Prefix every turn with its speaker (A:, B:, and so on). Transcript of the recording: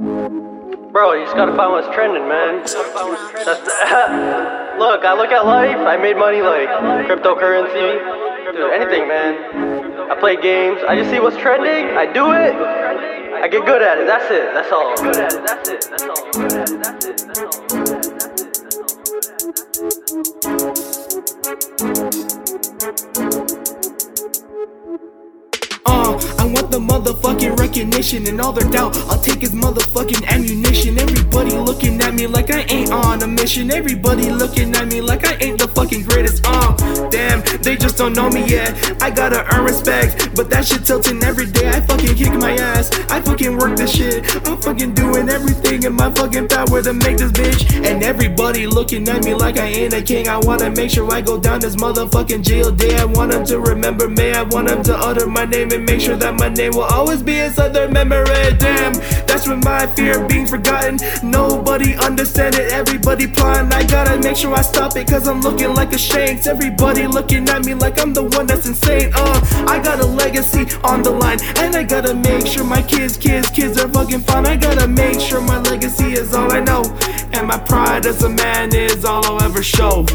A: Bro, you just gotta find what's trending, man. The, look, I look at life. I made money like cryptocurrency, dude, anything, man. I play games. I just see what's trending. I do it. I get good at it. That's it. That's all.
B: Want the motherfucking recognition and all their doubt. I'll take his motherfucking ammunition. Everybody on a mission. Everybody looking at me like I ain't the fucking greatest. Uh, damn, they just don't know me yet. I gotta earn respect, but that shit tilting every day. I fucking kick my ass. I fucking work this shit. I'm fucking doing everything in my fucking power to make this bitch. And everybody looking at me like I ain't a king. I wanna make sure I go down this motherfucking jail day. I want them to remember me. I want them to utter my name and make sure that my name will always be inside their memory. Damn, when my fear of being forgotten. Nobody understand it. Everybody plotting. I gotta make sure I stop it, cause I'm looking like a shanks. Everybody looking at me like I'm the one that's insane. Uh, I got a legacy on the line, and I gotta make sure my kids, kids, kids are fucking fine. I gotta make sure my legacy is all I know, and my pride as a man is all I'll ever show.